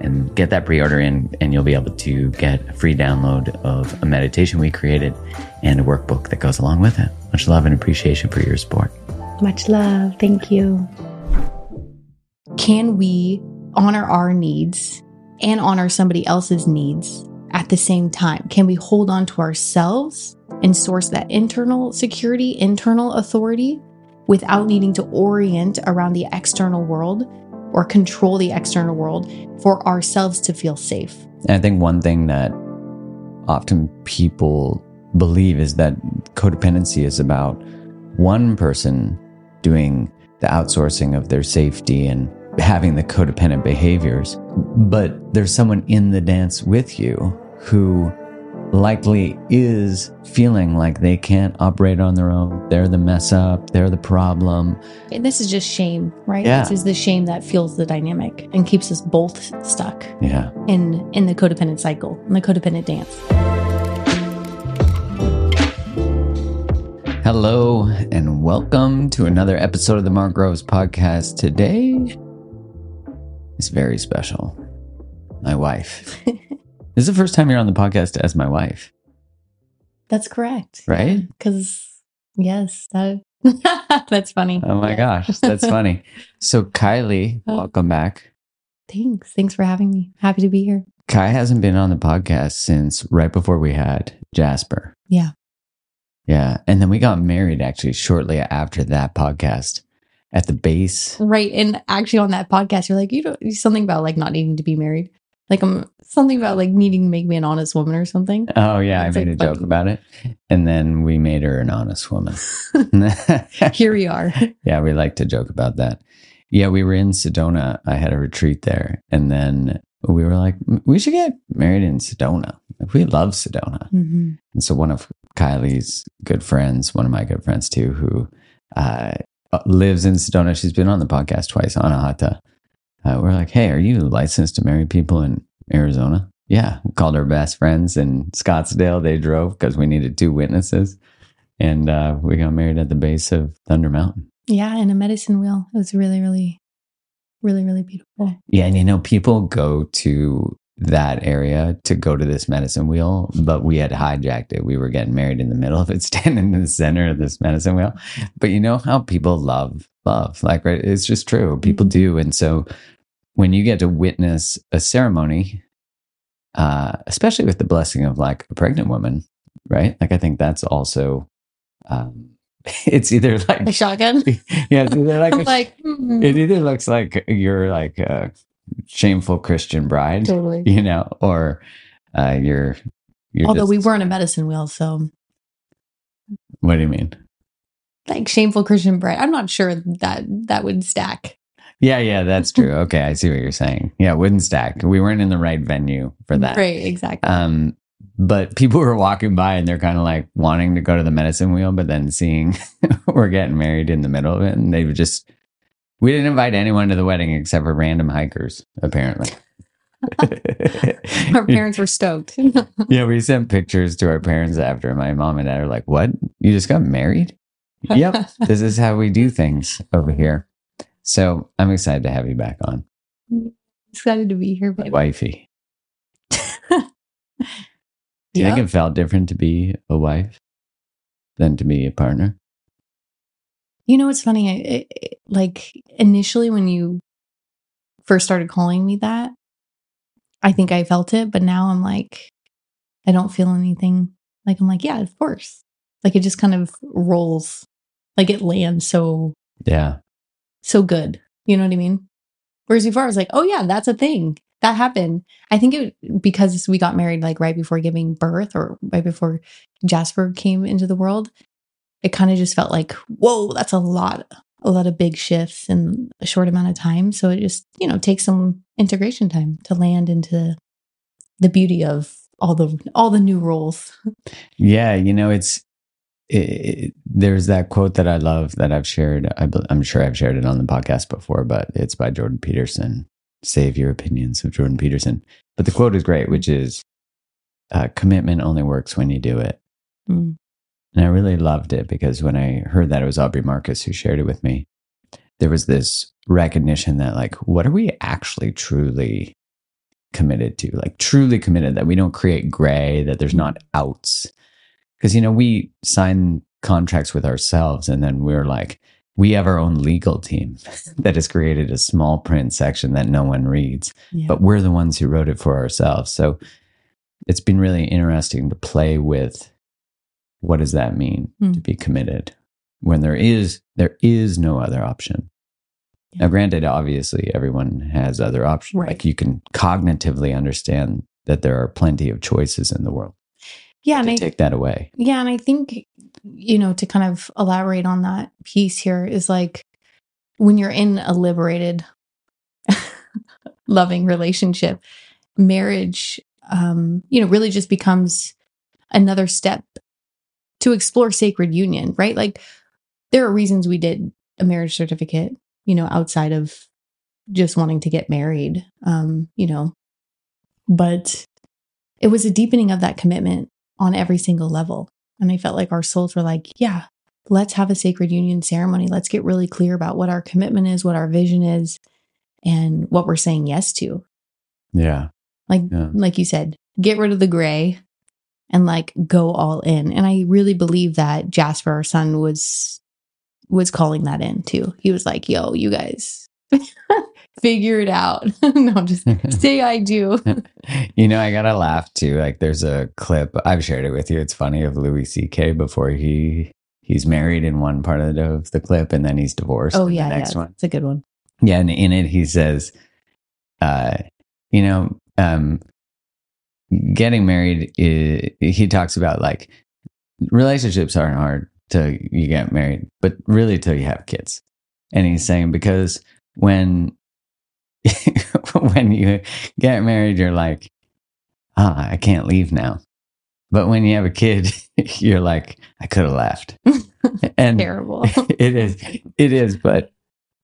and get that pre-order in and you'll be able to get a free download of a meditation we created and a workbook that goes along with it. Much love and appreciation for your support. Much love. Thank you. Can we honor our needs and honor somebody else's needs at the same time? Can we hold on to ourselves and source that internal security, internal authority without needing to orient around the external world or control the external world for ourselves to feel safe. And I think one thing that often people believe is that codependency is about one person doing the outsourcing of their safety and having the codependent behaviors. But there's someone in the dance with you who likely is feeling like they can't operate on their own. They're the mess up, they're the problem. And this is just shame, right? Yeah. This is the shame that fuels the dynamic and keeps us both stuck. Yeah. In in the codependent cycle, in the codependent dance. Hello and welcome to another episode of the Mark Groves podcast. Today is very special. My wife. This is the first time you're on the podcast as my wife. That's correct. Right? Because, yes, that, that's funny. Oh my yeah. gosh, that's funny. So, Kylie, oh. welcome back. Thanks. Thanks for having me. Happy to be here. Kai hasn't been on the podcast since right before we had Jasper. Yeah. Yeah. And then we got married actually shortly after that podcast at the base. Right. And actually on that podcast, you're like, you know, something about like not needing to be married. Like I'm something about like needing to make me an honest woman or something. Oh yeah, it's I made like a funny. joke about it, and then we made her an honest woman. Here we are. yeah, we like to joke about that. Yeah, we were in Sedona. I had a retreat there, and then we were like, we should get married in Sedona. We love Sedona, mm-hmm. and so one of Kylie's good friends, one of my good friends too, who uh, lives in Sedona. She's been on the podcast twice, on Anahata uh, we're like, hey, are you licensed to marry people in Arizona? Yeah. We called our best friends in Scottsdale. They drove because we needed two witnesses. And uh, we got married at the base of Thunder Mountain. Yeah. In a medicine wheel. It was really, really, really, really beautiful. Yeah. And you know, people go to that area to go to this medicine wheel, but we had hijacked it. We were getting married in the middle of it, standing in the center of this medicine wheel. But you know how people love love. Like, right? It's just true. People mm-hmm. do. And so when you get to witness a ceremony, uh, especially with the blessing of like a pregnant woman, right? Like I think that's also um, it's either like a shotgun. Yeah, it's either like, a, like mm-hmm. it either looks like you're like a shameful Christian bride, totally, you know, or uh, you're. you're Although just, we weren't a medicine wheel, so. What do you mean? Like shameful Christian bride. I'm not sure that that would stack. Yeah, yeah, that's true. Okay, I see what you're saying. Yeah, wooden stack. We weren't in the right venue for that. Right, exactly. Um, but people were walking by and they're kind of like wanting to go to the medicine wheel, but then seeing we're getting married in the middle of it, and they would just we didn't invite anyone to the wedding except for random hikers, apparently. our parents were stoked. yeah, we sent pictures to our parents after. My mom and dad are like, "What? You just got married?" yep, this is how we do things over here. So I'm excited to have you back on. Excited to be here, baby. Wifey. Do you Yep. think it felt different to be a wife than to be a partner? You know, it's funny. I, it, it- like initially, when you first started calling me that, I think I felt it, but now I'm like, I don't feel anything. Like I'm like, yeah, of course. Like it just kind of rolls, like it lands so Yeah. So good. You know what I mean? Whereas before, I was like, oh yeah, that's a thing that happened. I think it because we got married like right before giving birth or right before Jasper came into the world. It kind of just felt like, whoa, that's a lot, a lot of big shifts in a short amount of time. So it just, you know, takes some integration time to land into the beauty of all the all the new roles. Yeah, you know, it's it, there's that quote that I love that I've shared. I, I'm sure I've shared it on the podcast before, but it's by Jordan Peterson. Save your opinions of Jordan Peterson. But the quote is great, which is uh, commitment only works when you do it. Mm. And I really loved it because when I heard that it was Aubrey Marcus who shared it with me, there was this recognition that, like, what are we actually truly committed to? Like, truly committed that we don't create gray, that there's not outs. Because, you know, we sign contracts with ourselves and then we're like, we have our own legal team that has created a small print section that no one reads Yeah. but we're the ones who wrote it for ourselves. So it's been really interesting to play with what does that mean Hmm. to be committed when there is there is no other option. Yeah. Now granted obviously everyone has other options. Right. Like you can cognitively understand that there are plenty of choices in the world. Yeah, and I take that away. Yeah, and I think you know to kind of elaborate on that piece here is like when you're in a liberated loving relationship, marriage um you know really just becomes another step to explore sacred union, right? Like there are reasons we did a marriage certificate, you know, outside of just wanting to get married. Um, you know, but it was a deepening of that commitment on every single level. And I felt like our souls were like, yeah, let's have a sacred union ceremony. Let's get really clear about what our commitment is, what our vision is, and what we're saying yes to. Yeah. Like Yeah. like you said, get rid of the gray and like go all in. And I really believe that Jasper, our son, was was calling that in too. He was like, yo, you guys figure it out. no, just say I do. you know, I gotta laugh too. Like, there's a clip I've shared it with you. It's funny of Louis C.K. before he he's married in one part of the, of the clip, and then he's divorced. Oh yeah, the next yeah. one. It's a good one. Yeah, and in it he says, uh, you know, um, getting married. i he talks about like relationships aren't hard till you get married, but really till you have kids. And he's saying because when when you get married, you're like, ah, I can't leave now. But when you have a kid, you're like, I could have left. and Terrible. it is, it is. But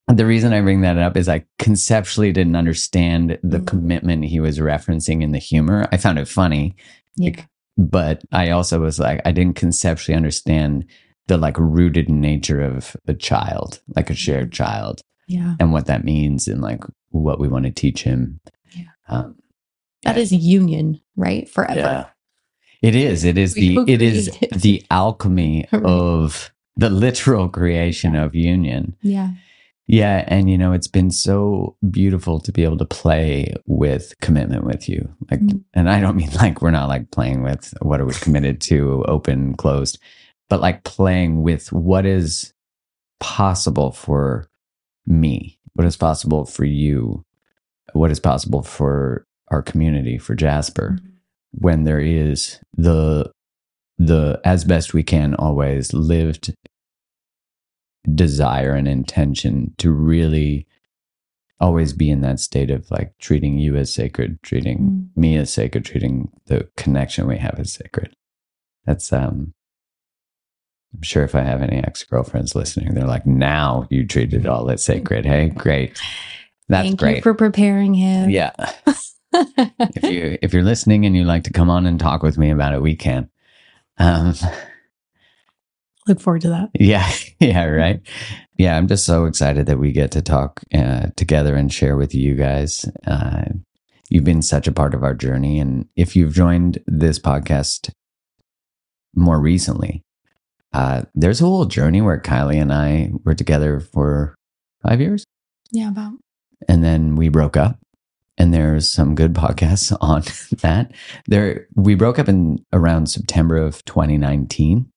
the reason I bring that up is I conceptually didn't understand the Mm. commitment he was referencing in the humor. I found it funny, yeah. but I also was like, I didn't conceptually understand the like rooted nature of a child, like a shared child, Yeah. and what that means and like what we want to teach him. Yeah. Um, That is union, right? Forever. yeah. It is. It is We the it is co-created. the alchemy Right. of the literal creation of union. Yeah. Yeah, and you know, it's been so beautiful to be able to play with commitment with you. Like Mm. and I don't mean like we're not like playing with what are we committed to, open, closed, but like playing with what is possible for me, what is possible for you, what is possible for our community, for Jasper, when there is the the as best we can always lived desire and intention to really always be in that state of like treating you as sacred, treating Mm. me as sacred, treating the connection we have as sacred. That's um I'm sure if I have any ex-girlfriends listening, they're like, now you treat it all as sacred. Hey, great. That's Thank great. you for preparing him. yeah. if you if you're listening and you'd like to come on and talk with me about it, we can. Um Look forward to that. Yeah, yeah, right. Yeah, I'm just so excited that we get to talk uh, together and share with you guys. Uh, you've been such a part of our journey. And if you've joined this podcast more recently, uh, there's a whole journey where Kylie and I were together for five years. Yeah, about. And then we broke up. And there's some good podcasts on that. There, we broke up in around September of 2019.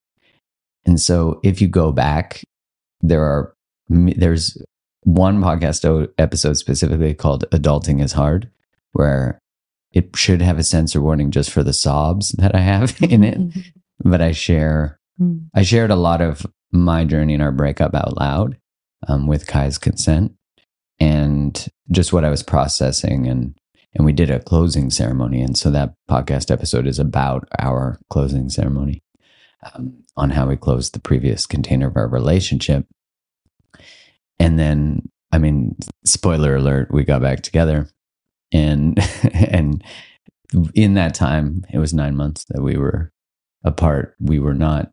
And so if you go back, there are there's one podcast episode specifically called "Adulting is Hard," where it should have a censor warning just for the sobs that I have in it. but I share, hmm. I shared a lot of my journey in our breakup out loud um, with Kai's consent and just what I was processing and and we did a closing ceremony. And so that podcast episode is about our closing ceremony um, on how we closed the previous container of our relationship. And then I mean spoiler alert we got back together and and in that time it was 9 months that we were apart. We were not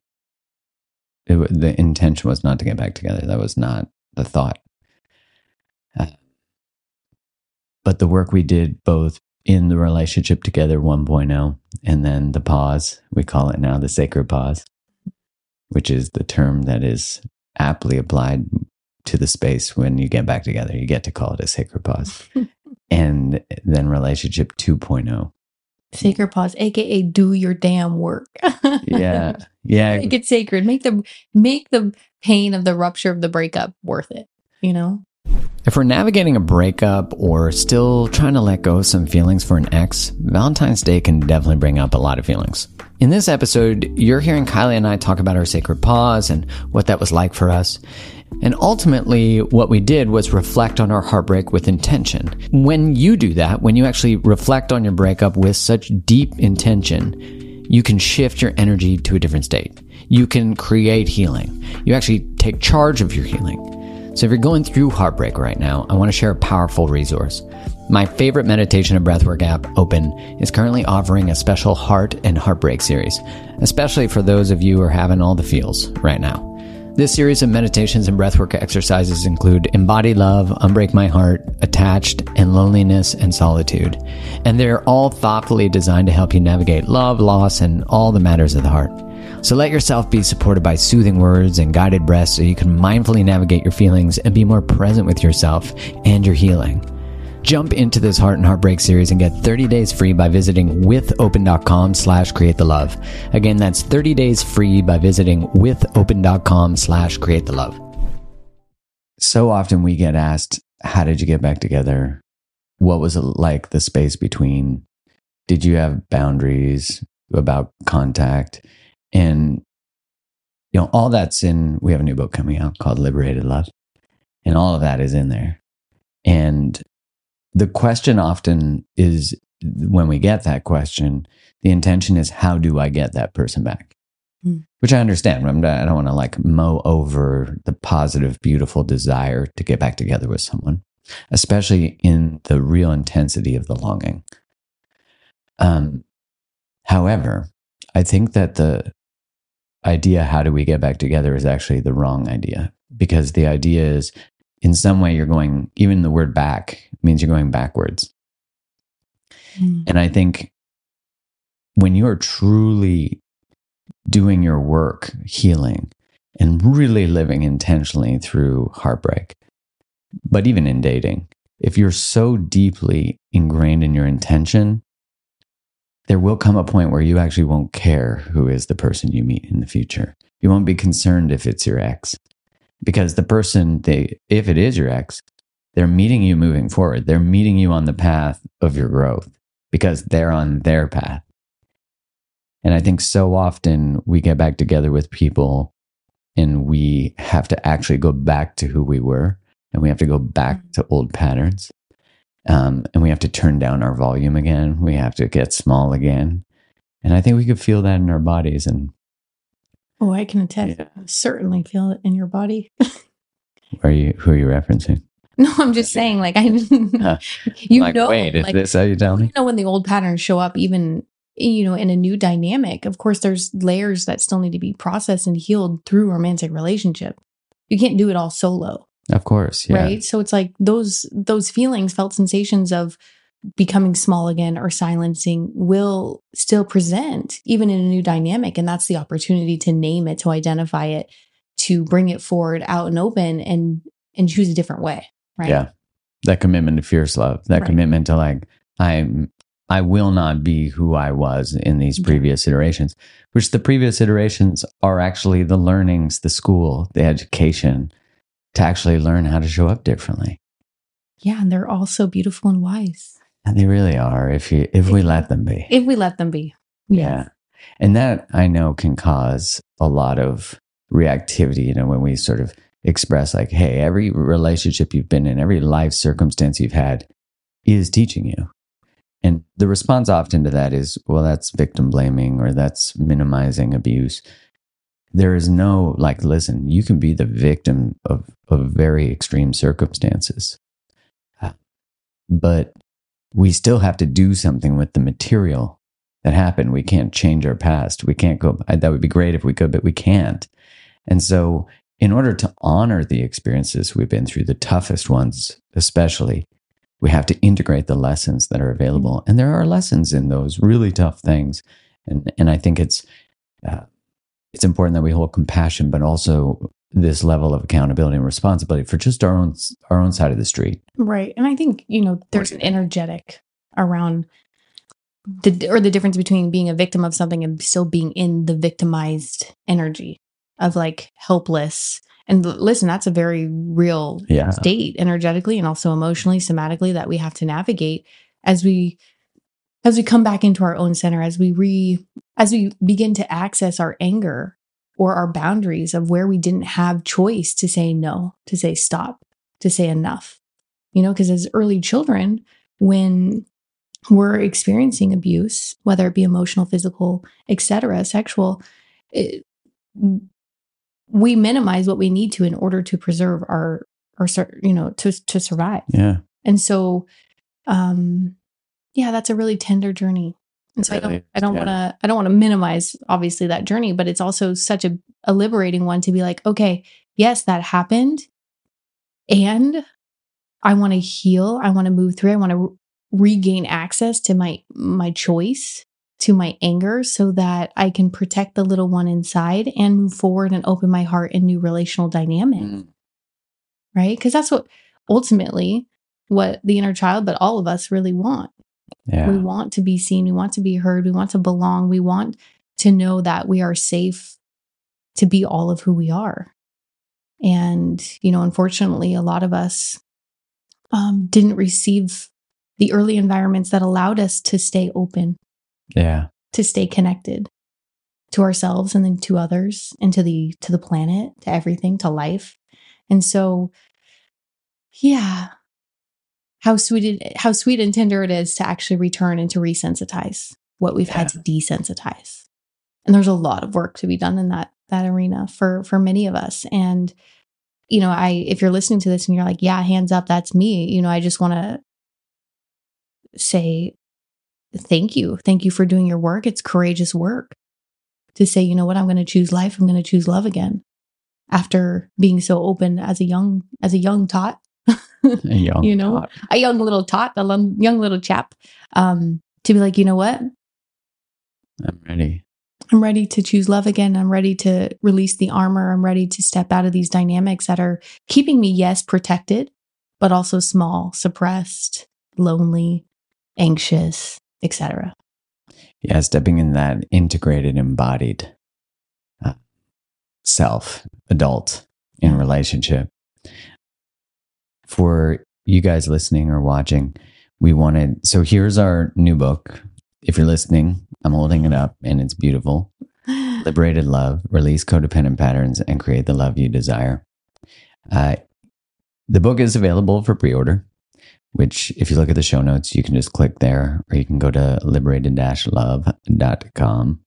it, the intention was not to get back together. That was not the thought. Uh, but the work we did both in the relationship together 1.0 and then the pause we call it now the sacred pause which is the term that is aptly applied to the space when you get back together. You get to call it a sacred pause. And then relationship 2.0 sacred pause aka do your damn work. Yeah. Yeah. Make it sacred. Make the make the pain of the rupture of the breakup worth it you know? If we're navigating a breakup or still trying to let go of some feelings for an ex, Valentine's Day can definitely bring up a lot of feelings. In this episode, you're hearing Kylie and I talk about our sacred pause and what that was like for us. And ultimately, what we did was reflect on our heartbreak with intention. When you do that, when you actually reflect on your breakup with such deep intention, you can shift your energy to a different state. You can create healing. You actually take charge of your healing. So if you're going through heartbreak right now, I want to share a powerful resource. My favorite meditation and breathwork app, Open, is currently offering a special heart and heartbreak series, especially for those of you who are having all the feels right now. This series of meditations and breathwork exercises include Embody Love, Unbreak My Heart, Attached, and Loneliness and Solitude. And they're all thoughtfully designed to help you navigate love, loss, and all the matters of the heart. So let yourself be supported by soothing words and guided breaths so you can mindfully navigate your feelings and be more present with yourself and your healing. Jump into this Heart and Heartbreak series and get 30 days free by visiting withopen.com slash create the love. Again, that's 30 days free by visiting withopen.com slash create the love. So often we get asked, how did you get back together? What was it like the space between? Did you have boundaries about contact? And, you know, all that's in, we have a new book coming out called Liberated Love. And all of that is in there. And the question often is when we get that question, the intention is, how do I get that person back? Mm. Which I understand. I'm I don't want to like mow over the positive, beautiful desire to get back together with someone, especially in the real intensity of the longing. Um, however, I think that the idea, how do we get back together, is actually the wrong idea because the idea is in some way you're going, even the word back means you're going backwards. Mm. And I think when you're truly doing your work, healing, and really living intentionally through heartbreak, but even in dating, if you're so deeply ingrained in your intention there will come a point where you actually won't care who is the person you meet in the future. You won't be concerned if it's your ex because the person they if it is your ex, they're meeting you moving forward. They're meeting you on the path of your growth because they're on their path. And I think so often we get back together with people and we have to actually go back to who we were and we have to go back mm-hmm. to old patterns um, and we have to turn down our volume again. We have to get small again. And I think we could feel that in our bodies. And oh, I can attest. Yeah. certainly feel it in your body. are you? Who are you referencing? No, I'm just saying. Like I, you like, know, wait, is like, this how you tell me? You know when the old patterns show up, even you know in a new dynamic. Of course, there's layers that still need to be processed and healed through romantic relationship. You can't do it all solo. Of course, yeah. Right? So it's like those those feelings, felt sensations of becoming small again or silencing will still present even in a new dynamic and that's the opportunity to name it to identify it to bring it forward out and open and and choose a different way right Yeah. That commitment to fierce love, that Right. commitment to like, I'm, I will not be who I was in these Yeah. previous iterations, which the previous iterations are actually the learnings, the school, the education to actually learn how to show up differently. yeah and they're all so beautiful and wise And they really are if you, if we let them be. if we let them be Yeah. And that I know can cause a lot of reactivity, you know, when we sort of express, like, hey, every relationship you've been in, every life circumstance you've had is teaching you. And the response often to that is, well, that's victim blaming or that's minimizing abuse. There is no, like, listen, you can be the victim of, of very extreme circumstances. Uh, But we still have to do something with the material that happened. We can't change our past. We can't go, that would be great if we could, but we can't. And so, in order to honor the experiences we've been through, the toughest ones especially, we have to integrate the lessons that are available. And there are lessons in those really tough things. And, and I think it's, uh, it's important that we hold compassion, but also this level of accountability and responsibility for just our own our own side of the street. Right. And I think, you know, there's an energetic around the or the difference between being a victim of something and still being in the victimized energy of like helpless. And listen, that's a very real Yeah. state energetically and also emotionally, somatically that we have to navigate as we as we come back into our own center, as we re as we begin to access our anger or our boundaries of where we didn't have choice to say no, to say stop, to say enough. You know, because as early children, when we're experiencing abuse, whether it be emotional, physical, etc., sexual, it, we minimize what we need to in order to preserve our our you know to to survive. Yeah. And so, um, yeah, that's a really tender journey. And so I don't, I don't is, want to, I don't want to minimize obviously that journey, but it's also such a, a liberating one to be like, okay, yes, that happened, and I want to heal. I want to move through. I want to re- regain access to my my choice, to my anger, so that I can protect the little one inside and move forward and open my heart in new relational dynamics Mm. right? Because that's what ultimately what the inner child, but all of us really want. Yeah. We want to be seen, we want to be heard, we want to belong, we want to know that we are safe to be all of who we are. And, you know, unfortunately, a lot of us um, didn't receive the early environments that allowed us to stay open, Yeah. to stay connected to ourselves and then to others and to the to the planet, to everything, to life. And so yeah, how sweet it how sweet and tender it is to actually return and to resensitize what we've had to desensitize. And there's a lot of work to be done in that that arena for for many of us. And you know, I if you're listening to this and you're like, yeah, hands up, that's me. You know, I just want to say thank you. Thank you for doing your work. It's courageous work to say, you know what, I'm going to choose life. I'm going to choose love again after being so open as a young as a young tot young You know? tot. a young little tot, a young little chap, um, to be like, you know what? I'm ready. I'm ready to choose love again. I'm ready to release the armor. I'm ready to step out of these dynamics that are keeping me, yes, protected, but also small, suppressed, lonely, anxious, etc. Yeah, stepping in that integrated, embodied uh, self, adult in relationship. For you guys listening or watching, we wanted, so here's our new book. If you're listening, I'm holding it up and it's beautiful. Liberated Love, Release Codependent Patterns, and Create the Love You Desire. Uh, the book is available for pre order, which, if you look at the show notes, you can just click there or you can go to liberated love.com.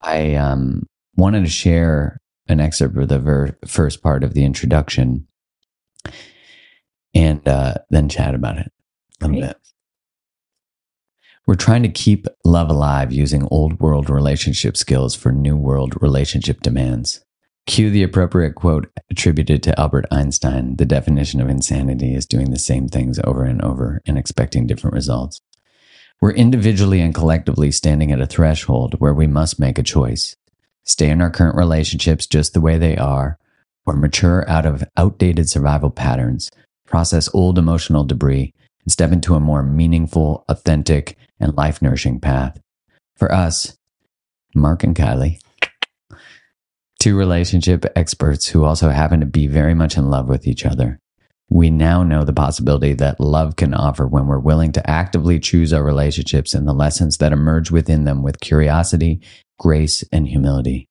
I um, wanted to share an excerpt of the ver- first part of the introduction and uh, then chat about it a little Great. bit. We're trying to keep love alive using old world relationship skills for new world relationship demands. Cue the appropriate quote attributed to Albert Einstein The definition of insanity is doing the same things over and over and expecting different results. We're individually and collectively standing at a threshold where we must make a choice stay in our current relationships just the way they are, or mature out of outdated survival patterns, process old emotional debris, and step into a more meaningful, authentic, and life nourishing path. For us, Mark and Kylie, two relationship experts who also happen to be very much in love with each other. We now know the possibility that love can offer when we're willing to actively choose our relationships and the lessons that emerge within them with curiosity, grace, and humility.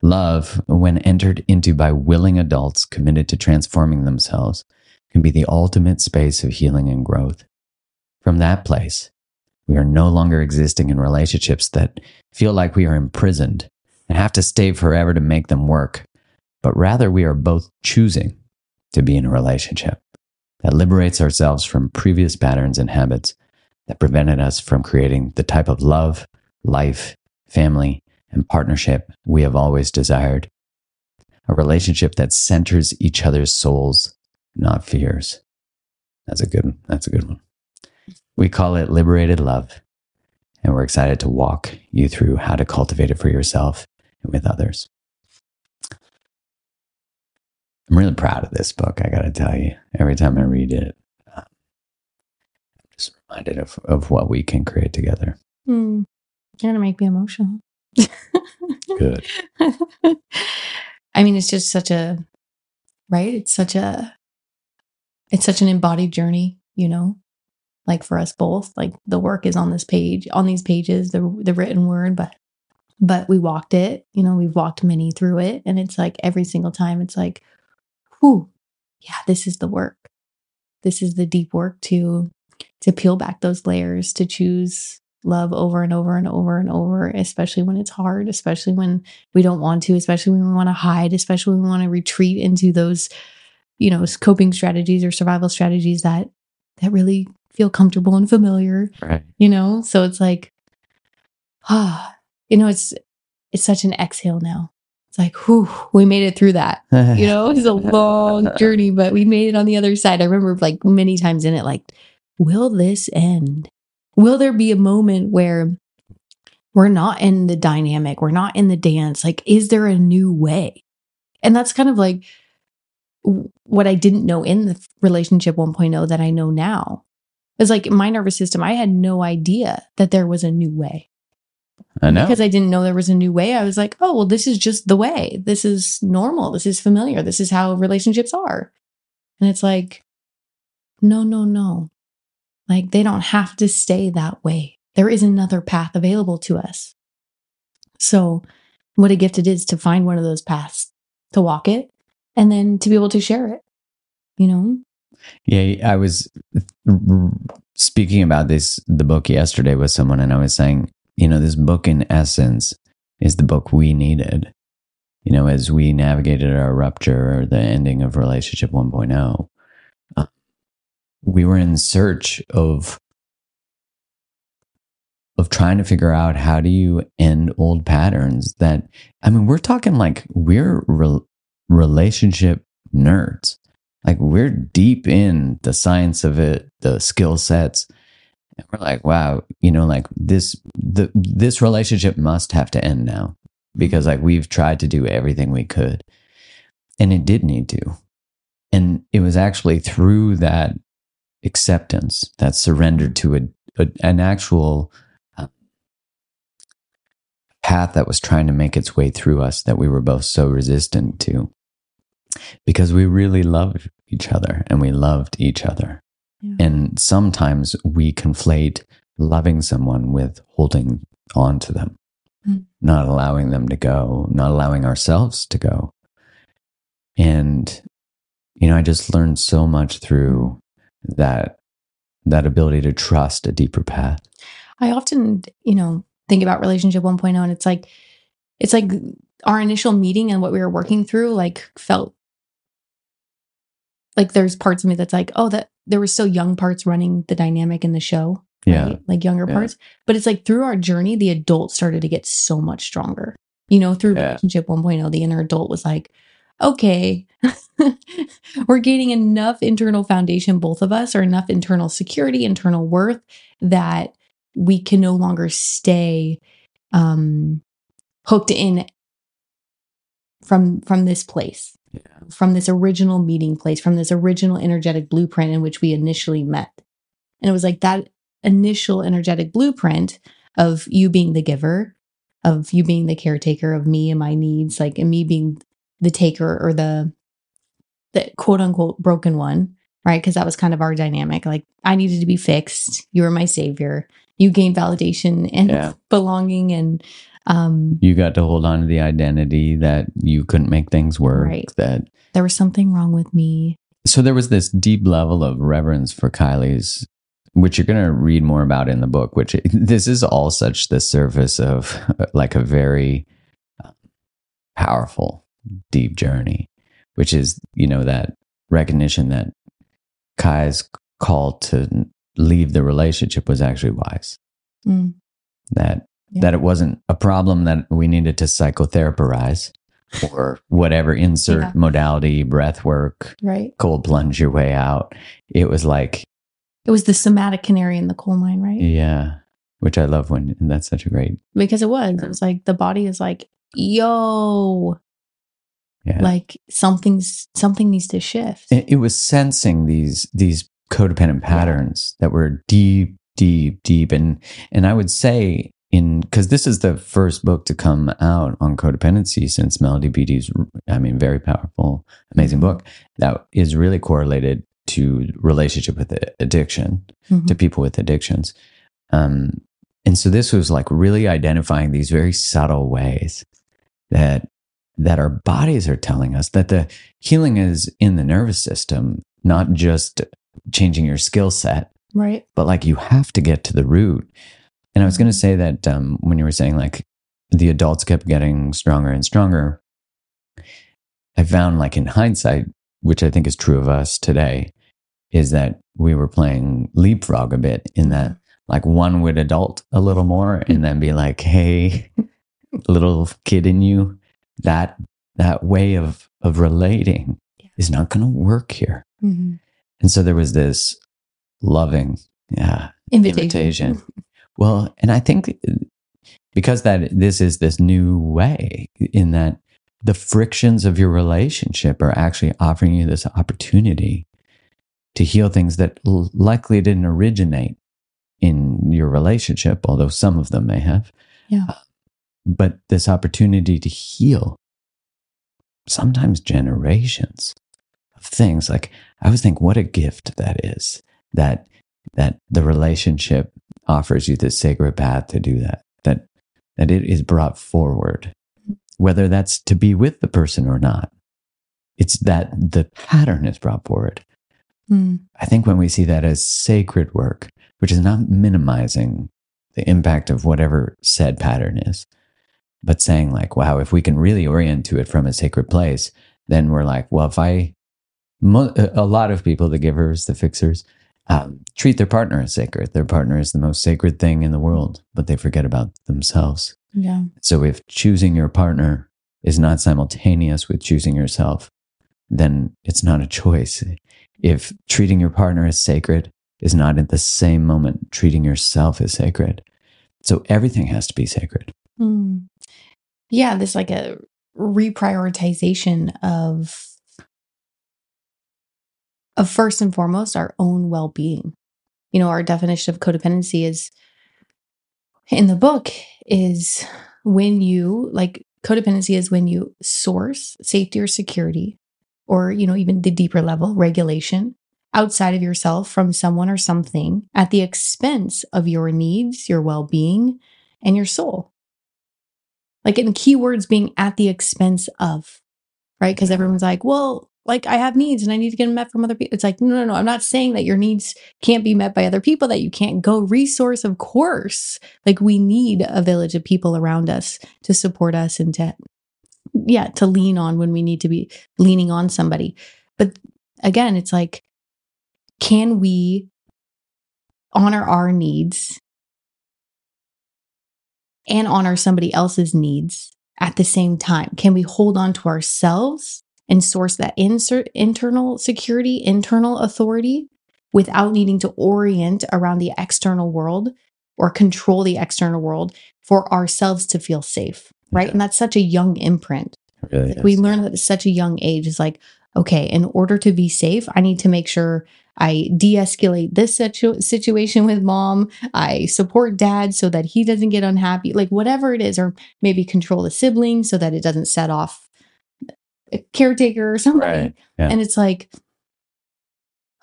Love, when entered into by willing adults committed to transforming themselves, can be the ultimate space of healing and growth. From that place, we are no longer existing in relationships that feel like we are imprisoned and have to stay forever to make them work, but rather we are both choosing to be in a relationship that liberates ourselves from previous patterns and habits that prevented us from creating the type of love, life, family, and partnership we have always desired. A relationship that centers each other's souls, not fears. That's a good one. That's a good one. We call it liberated love, and we're excited to walk you through how to cultivate it for yourself and with others. I'm really proud of this book, I got to tell you. Every time I read it, um, I'm just reminded of, of what we can create together. Mm. You're going to make me emotional. Good. I mean, it's just such a, right? It's such a, it's such an embodied journey, you know? Like for us both, like the work is on this page, on these pages, the the written word, but but we walked it. You know, we've walked many through it. And it's like every single time, it's like, whew, yeah, this is the work. This is the deep work to to peel back those layers, to choose love over and over and over and over, especially when it's hard, especially when we don't want to, especially when we want to hide, especially when we want to retreat into those, you know, coping strategies or survival strategies that that really feel comfortable and familiar. Right. You know? So it's like, ah, you know, it's it's such an exhale now. It's like, whew, we made it through that. You know, it's a long journey, but we made it on the other side. I remember like many times in it, like, will this end? Will there be a moment where we're not in the dynamic, we're not in the dance? Like, is there a new way? And that's kind of like what I didn't know in the relationship 1.0 that I know now. It's like my nervous system, I had no idea that there was a new way. I know. Because I didn't know there was a new way. I was like, oh, well, this is just the way. This is normal. This is familiar. This is how relationships are. And it's like, no, no, no. Like they don't have to stay that way. There is another path available to us. So, what a gift it is to find one of those paths, to walk it, and then to be able to share it, you know? Yeah, I was speaking about this, the book yesterday with someone, and I was saying, you know, this book in essence is the book we needed. You know, as we navigated our rupture or the ending of relationship 1.0, uh, we were in search of of trying to figure out how do you end old patterns that I mean, we're talking like we're re- relationship nerds. Like we're deep in the science of it, the skill sets, and we're like, wow, you know, like this the this relationship must have to end now because like we've tried to do everything we could. And it did need to. And it was actually through that acceptance, that surrender to a, a an actual uh, path that was trying to make its way through us that we were both so resistant to because we really loved each other and we loved each other yeah. And sometimes we conflate loving someone with holding on to them, mm. not allowing them to go, not allowing ourselves to go. And, you know, I just learned so much through that that ability to trust a deeper path. I often, you know, think about relationship 1.0 and it's like it's like our initial meeting and what we were working through like felt like there's parts of me that's like, oh, that there were still young parts running the dynamic in the show. Yeah. Like younger yeah. parts. But it's like through our journey, the adult started to get so much stronger. You know, through Yeah. relationship 1.0, the inner adult was like, okay, we're gaining enough internal foundation, both of us, or enough internal security, internal worth that we can no longer stay um, hooked in from from this place From this original meeting place from this original energetic blueprint in which we initially met. And it was like that initial energetic blueprint of you being the giver of you being the caretaker of me and my needs like and me being the taker or the the quote unquote broken one right? Because that was kind of our dynamic. Like i needed to be fixed. You were my savior. You gained validation and Yeah. belonging and um You got to hold on to the identity that you couldn't make things work. Right. That there was something wrong with me so there was this deep level of reverence for Kylie's, which you're going to read more about in the book. Which this is all such the surface of like a very uh, powerful, deep journey, which is you know that recognition that Kai's call to leave the relationship was actually wise. Mm, That Yeah. that it wasn't a problem that we needed to psychotherapize or whatever insert Yeah. modality, breath work, right cold plunge your way out. It was like, it was the somatic canary in the coal mine right yeah, which I love when and that's such a great, because it was it was like the body is like yo yeah. like something's something needs to shift it, it was sensing these these codependent patterns that were deep, deep, deep, and and I would say in because this is the first book to come out on codependency since Melody Beattie's, I mean, very powerful, amazing book that is really correlated to relationship with addiction Mhm. to people with addictions. Um, and so this was like really identifying these very subtle ways that that our bodies are telling us that the healing is in the nervous system, not just changing your skill set, right but like you have to get to the root. And I was going to say that um, when you were saying like the adults kept getting stronger and stronger, I found like in hindsight, which I think is true of us today, is that we were playing leapfrog a bit in that like one would adult a little more and then be like, hey, little kid in you, that that way of of relating is not going to work here. Mhm. And so there was this loving, yeah, invitation, invitation. Well, and I think because that this is this new way in that the frictions of your relationship are actually offering you this opportunity to heal things that l- likely didn't originate in your relationship, although some of them may have. Yeah. Uh, But this opportunity to heal sometimes generations of things like I always think what a gift that is that that the relationship offers you the sacred path to do that that that it is brought forward. Whether that's to be with the person or not it's that the pattern is brought forward. Mm, i think when we see that as sacred work which is not minimizing the impact of whatever said pattern is but saying like wow if we can really orient to it from a sacred place then we're like well if i mo- a lot of people the givers the fixers um, treat their partner as sacred. Their partner is the most sacred thing in the world but they forget about themselves. Yeah. So if choosing your partner is not simultaneous with choosing yourself then it's not a choice. If treating your partner as sacred is not at the same moment treating yourself as sacred. So everything has to be sacred. Mm. yeah there's like a reprioritization of of first and foremost our own well-being. You know our definition of codependency is in the book is when you like codependency is when you source safety or security or you know even the deeper level regulation outside of yourself from someone or something at the expense of your needs your well-being and your soul. Like in keywords being at the expense of right? Because everyone's like well like i have needs and i need to get them met from other people it's like no no no i'm not saying that your needs can't be met by other people that you can't go resource of course like we need a village of people around us to support us and to yeah to lean on when we need to be leaning on somebody but again it's like can we honor our needs and honor somebody else's needs at the same time? Can we hold on to ourselves and source that insert internal security, internal authority without needing to orient around the external world or control the external world for ourselves to feel safe? Right. Yeah. And that's such a young imprint. Really like we learn that at such a young age is like, okay, in order to be safe, I need to make sure I de escalate this situ- situation with mom. I support dad so that he doesn't get unhappy, like whatever it is, or maybe control the sibling so that it doesn't set off a caretaker or something. Right. Yeah. And it's like,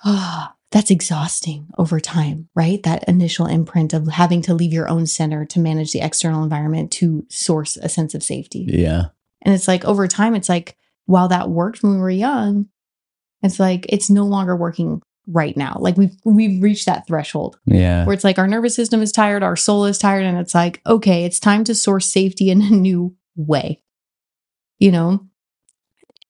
ah, oh, that's exhausting over time, right? That initial imprint of having to leave your own center to manage the external environment to source a sense of safety. Yeah. And it's like over time, it's like, while that worked when we were young, it's like it's no longer working right now. Like we've we've reached that threshold. Yeah. Where it's like our nervous system is tired, our soul is tired, and it's like, okay, it's time to source safety in a new way. You know?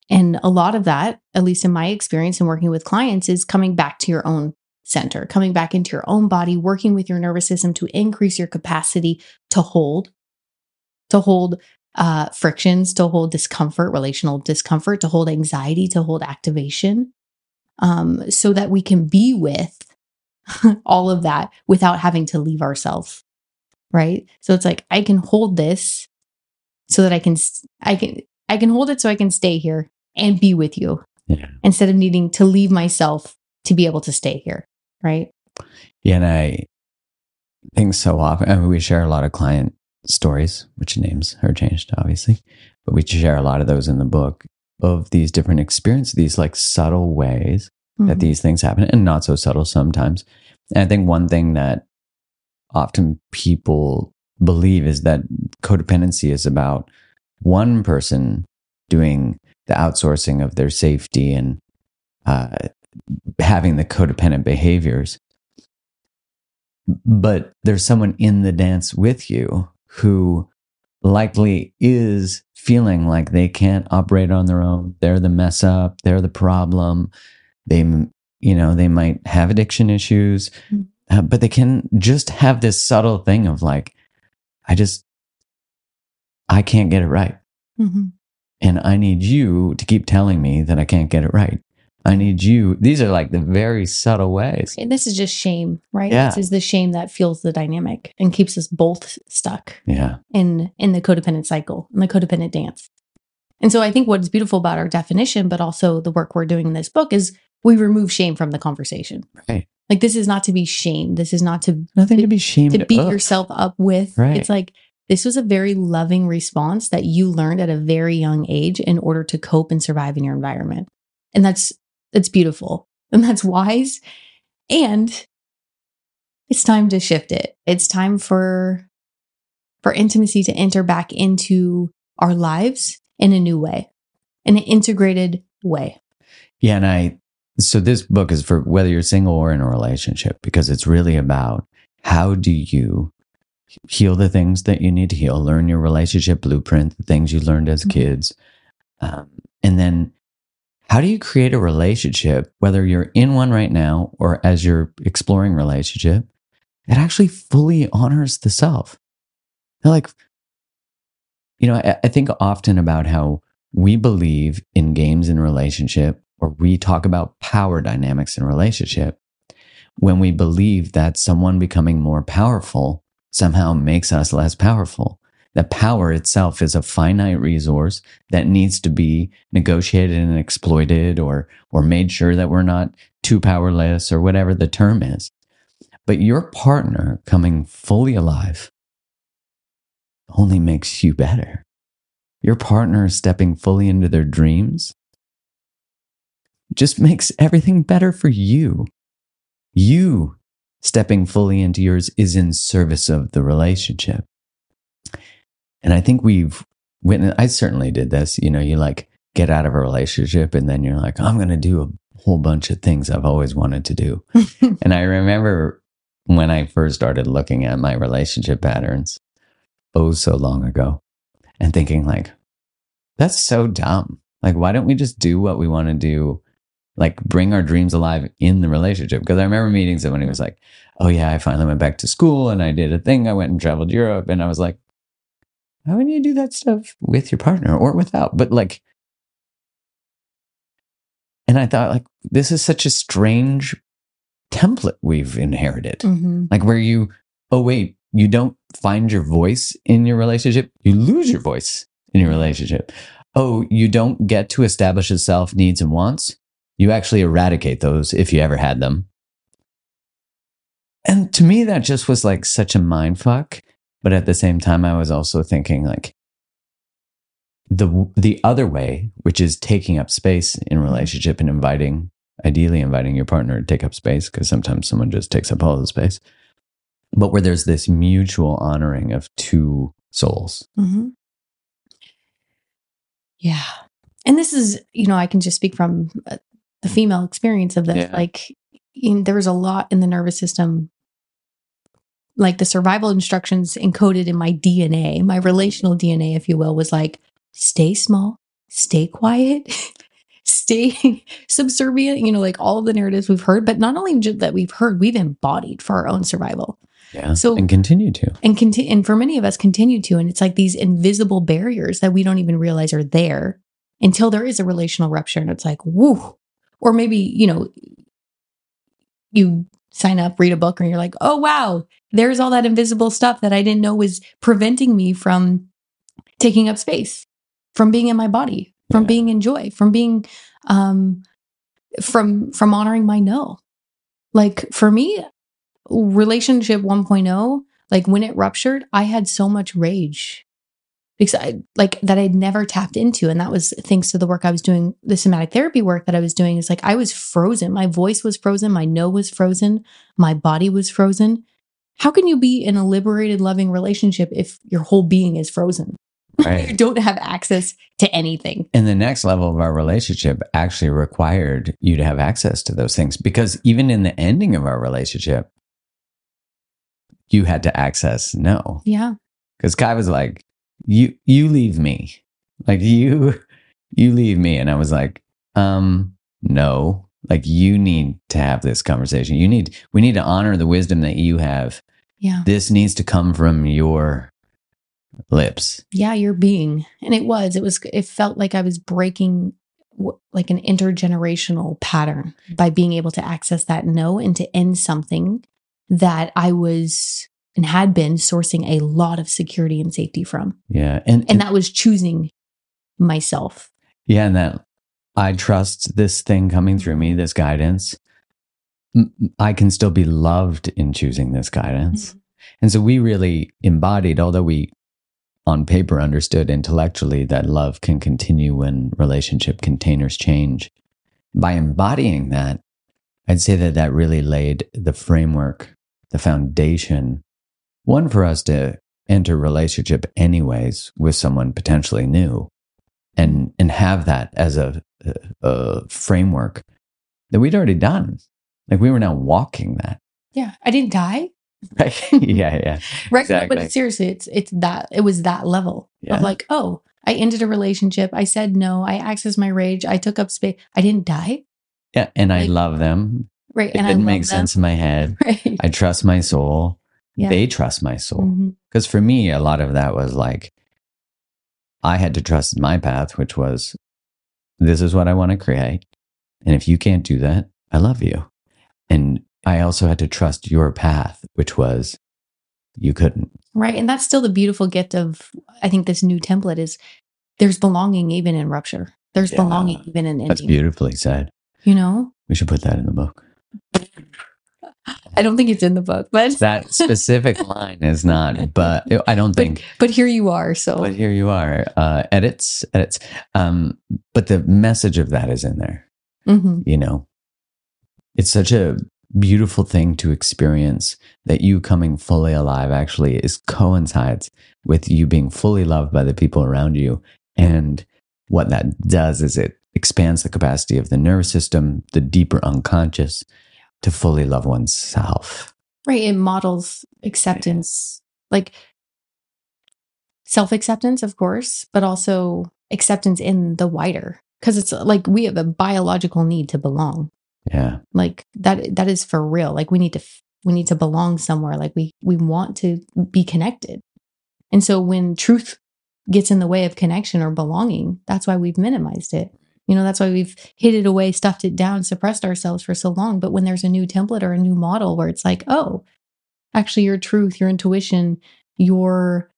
And a lot of that, at least in my experience in working with clients, is coming back to your own center, coming back into your own body, working with your nervous system to increase your capacity to hold, to hold uh, frictions, to hold discomfort, relational discomfort, to hold anxiety, to hold activation, um, so that we can be with all of that without having to leave ourselves. Right. So it's like, I can hold this so that I can, I can, I can hold it so I can stay here and be with you yeah. instead of needing to leave myself to be able to stay here. Right. Yeah. And I think so often, I mean, we share a lot of client stories, which names are changed, obviously, but we share a lot of those in the book of these different experiences, these like subtle ways mm-hmm. that these things happen and not so subtle sometimes. And I think one thing that often people believe is that codependency is about one person doing the outsourcing of their safety and uh, having the codependent behaviors. But there's someone in the dance with you who likely is feeling like they can't operate on their own. They're the mess up, they're the problem. They, you know, they might have addiction issues, mm-hmm. uh, but they can just have this subtle thing of like, I just, I can't get it right. Mm-hmm. And I need you to keep telling me that I can't get it right. I need you. These are like the very subtle ways. And this is just shame, right? Yeah. This is the shame that fuels the dynamic and keeps us both stuck. Yeah. In in the codependent cycle, in the codependent dance. And so I think what's beautiful about our definition, but also the work we're doing in this book is we remove shame from the conversation. Right. Like this is not to be shamed. This is not to nothing to, to be shamed to beat yourself up with. Right. It's like this was a very loving response that you learned at a very young age in order to cope and survive in your environment. And that's it's beautiful and that's wise. And it's time to shift it. It's time for for intimacy to enter back into our lives in a new way, in an integrated way. Yeah, and I so this book is for whether you're single or in a relationship because it's really about how do you heal the things that you need to heal, learn your relationship blueprint, the things you learned as mm-hmm. kids, um, and then how do you create a relationship, whether you're in one right now or as you're exploring relationship, that actually fully honors the self? They're like, you know, I, I think often about how we believe in games in relationship or we talk about power dynamics in relationship when we believe that someone becoming more powerful somehow makes us less powerful. That power itself is a finite resource that needs to be negotiated and exploited or or made sure that we're not too powerless or whatever the term is. But your partner coming fully alive only makes you better. Your partner stepping fully into their dreams just makes everything better for you. You stepping fully into yours is in service of the relationship and I think we've witnessed, I certainly did this. You know, you like get out of a relationship and then you're like, I'm going to do a whole bunch of things I've always wanted to do. and I remember when I first started looking at my relationship patterns, oh, so long ago, and thinking, like, that's so dumb. Like, why don't we just do what we want to do? Like, bring our dreams alive in the relationship. Because I remember meeting someone who was like, oh, yeah, I finally went back to school and I did a thing. I went and traveled Europe. And I was like, why wouldn't you do that stuff with your partner or without? But like, and I thought, like, this is such a strange template we've inherited. Mhm. Like, where you, oh, wait, you don't find your voice in your relationship, you lose your voice in your relationship. Oh, you don't get to establish a self needs and wants. You actually eradicate those if you ever had them. And to me, that just was like such a mind fuck. But at the same time, I was also thinking like the the other way, which is taking up space in relationship and inviting, ideally inviting your partner to take up space, because sometimes someone just takes up all the space. But where there's this mutual honoring of two souls. hmm Yeah. And this is, you know, I can just speak from uh, the female experience of this. Yeah. Like, in, there was a lot in the nervous system, like the survival instructions encoded in my DNA, my relational DNA, if you will, was like, stay small, stay quiet. Stay subservient, you know, like all of the narratives we've heard, but not only just that we've heard, we've embodied for our own survival. Yeah. So- and continue to. and continue and for many of us continue to and it's like these invisible barriers that we don't even realize are there until there is a relational rupture and it's like woo or maybe you know you sign up read a book and you're like oh wow there's all that invisible stuff that i didn't know was preventing me from taking up space from being in my body from Yeah. being in joy from being um from from honoring my no like for me relationship 1.0 like when it ruptured i had so much rage because I, like that i'd never tapped into. And that was thanks to the work i was doing the somatic therapy work that i was doing. Is like i was frozen. My voice was frozen. My no was frozen. My body was frozen. How can you be in a liberated loving relationship if your whole being is frozen? You don't have access to anything. And the next level of our relationship actually required you to have access to those things because even in the ending of our relationship, you had to access no. yeah. Because Kai was like, You you leave me. Like you you leave me. And I was like, um, no. Like you need to have this conversation. You need we need to honor the wisdom that you have. yeah This needs to come from your lips. yeah your being and it was it was it felt like i was breaking like an intergenerational pattern by being able to access that no and to end something that i was and had been sourcing a lot of security and safety from Yeah. And, and that was choosing myself Yeah, and that I trust this thing coming through me, this guidance. I can still be loved in choosing this guidance. Mm-hmm. And so we really embodied, although we on paper understood intellectually that love can continue when relationship containers change. By embodying that, I'd say that that really laid the framework, the foundation, one for us to enter relationship anyways with someone potentially new and and have that as a, a, a framework that we'd already done. Like we were now walking that. yeah i didn't die Right? yeah, yeah. right Exactly. but seriously it's it's that it was that level Yeah. of like oh i ended a relationship i said no i accessed my rage i took up space i didn't die Yeah. And I love them. right It and didn't make them. sense in my head. right I trust my soul. Yeah. They trust my soul. Mm-hmm. Because for me, a lot of that was like, I had to trust my path, which was this is what I want to create. And if you can't do that, I love you. And I also had to trust your path, which was you couldn't. Right. And that's still the beautiful gift of, I think, this new template is there's belonging even in rupture. There's Yeah. belonging even in ending. That's beautifully said. You know, We should put that in the book. I don't think it's in the book, but That specific line is not, but I don't think. but here you are. So But here you are. Uh, edits, edits. Um, but the message of that is in there. Mhm. you know it's such a beautiful thing to experience that you coming fully alive actually is coincides with you being fully loved by the people around you and what that does is it expands the capacity of the nervous system the deeper unconscious to fully love oneself right. It models acceptance, like self acceptance, of course, but also acceptance in the wider. Because it's like we have a biological need to belong. yeah like that that is for real like we need to, we need to belong somewhere like we we want to be connected and so when truth gets in the way of connection or belonging. That's why we've minimized it. You know, that's why we've hid it away, stuffed it down, suppressed ourselves for so long. But when there's a new template or a new model where it's like, oh, actually your truth, your intuition, your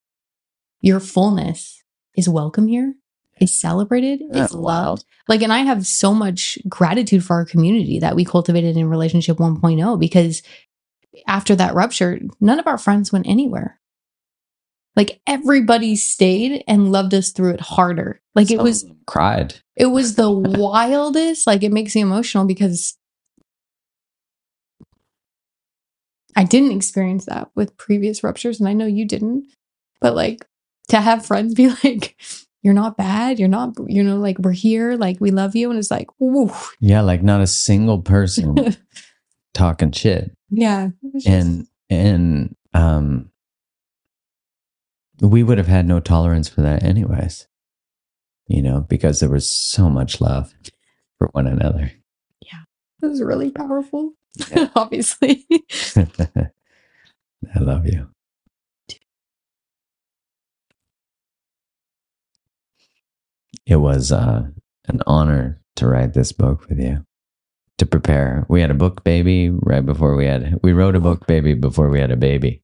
your fullness is welcome here, is celebrated, is loved. Like, and I have so much gratitude for our community that we cultivated in relationship 1.0 because after that rupture, none of our friends went anywhere. Like everybody stayed and loved us through it harder. Like Some it was cried. It was the wildest. Like it makes me emotional because I didn't experience that with previous ruptures, and I know you didn't. But like to have friends be like, "You're not bad. You're not. You know, like we're here. Like we love you," and it's like, "Ooh, Yeah, like not a single person talking shit. yeah." just- And and um we would have had no tolerance for that anyways. You know, because there was so much love for one another. Yeah. It was really powerful. Yeah. Obviously, I love you. It was uh, an honor to write this book with you. To prepare, we had a book baby right before we had. We wrote a book baby before we had a baby,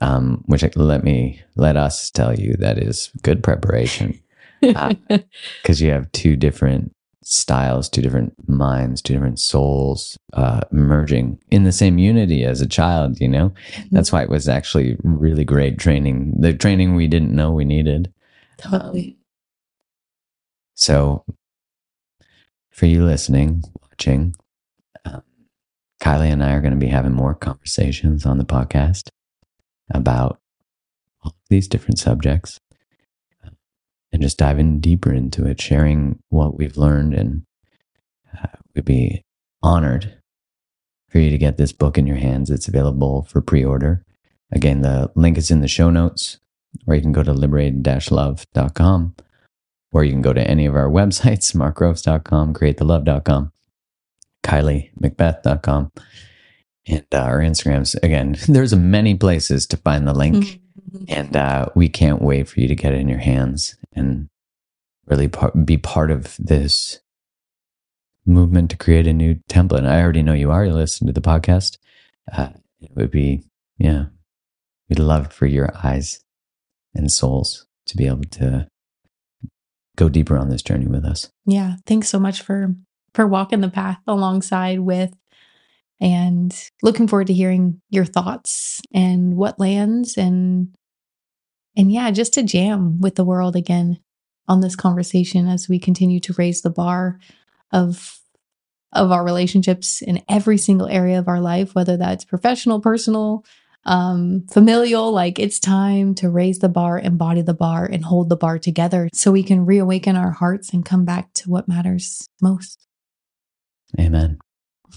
um, which let me let us tell you that is good preparation because you have two different styles, two different minds, two different souls uh, merging in the same unity as a child. You know, that's why it was actually really great training. The training we didn't know we needed. totally. So, for you listening, watching, um, Kylie and I are going to be having more conversations on the podcast about all these different subjects uh, and just diving deeper into it, sharing what we've learned. And uh, we'd be honored for you to get this book in your hands. It's available for pre order. Again, the link is in the show notes, or you can go to liberated love.com or you can go to any of our websites, markgroves.com, createthelove.com, kyliemacbeth.com, and uh, our Instagrams. Again, there's many places to find the link, and uh, we can't wait for you to get it in your hands and really par- be part of this movement to create a new template. And I already know you are. You listen to the podcast. Uh, it would be, yeah, we'd love for your eyes and souls to be able to go deeper on this journey with us. Yeah. Thanks so much for for walking the path alongside with and looking forward to hearing your thoughts and what lands and and yeah, just to jam with the world again on this conversation as we continue to raise the bar of of our relationships in every single area of our life, whether that's professional, personal, um, familial, like it's time to raise the bar, embody the bar, and hold the bar together so we can reawaken our hearts and come back to what matters most. Amen.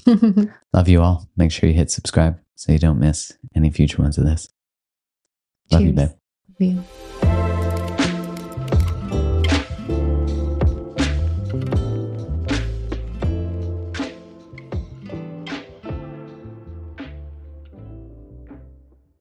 Love you all. Make sure you hit subscribe so you don't miss any future ones of this. Love you, Cheers. babe. Love you.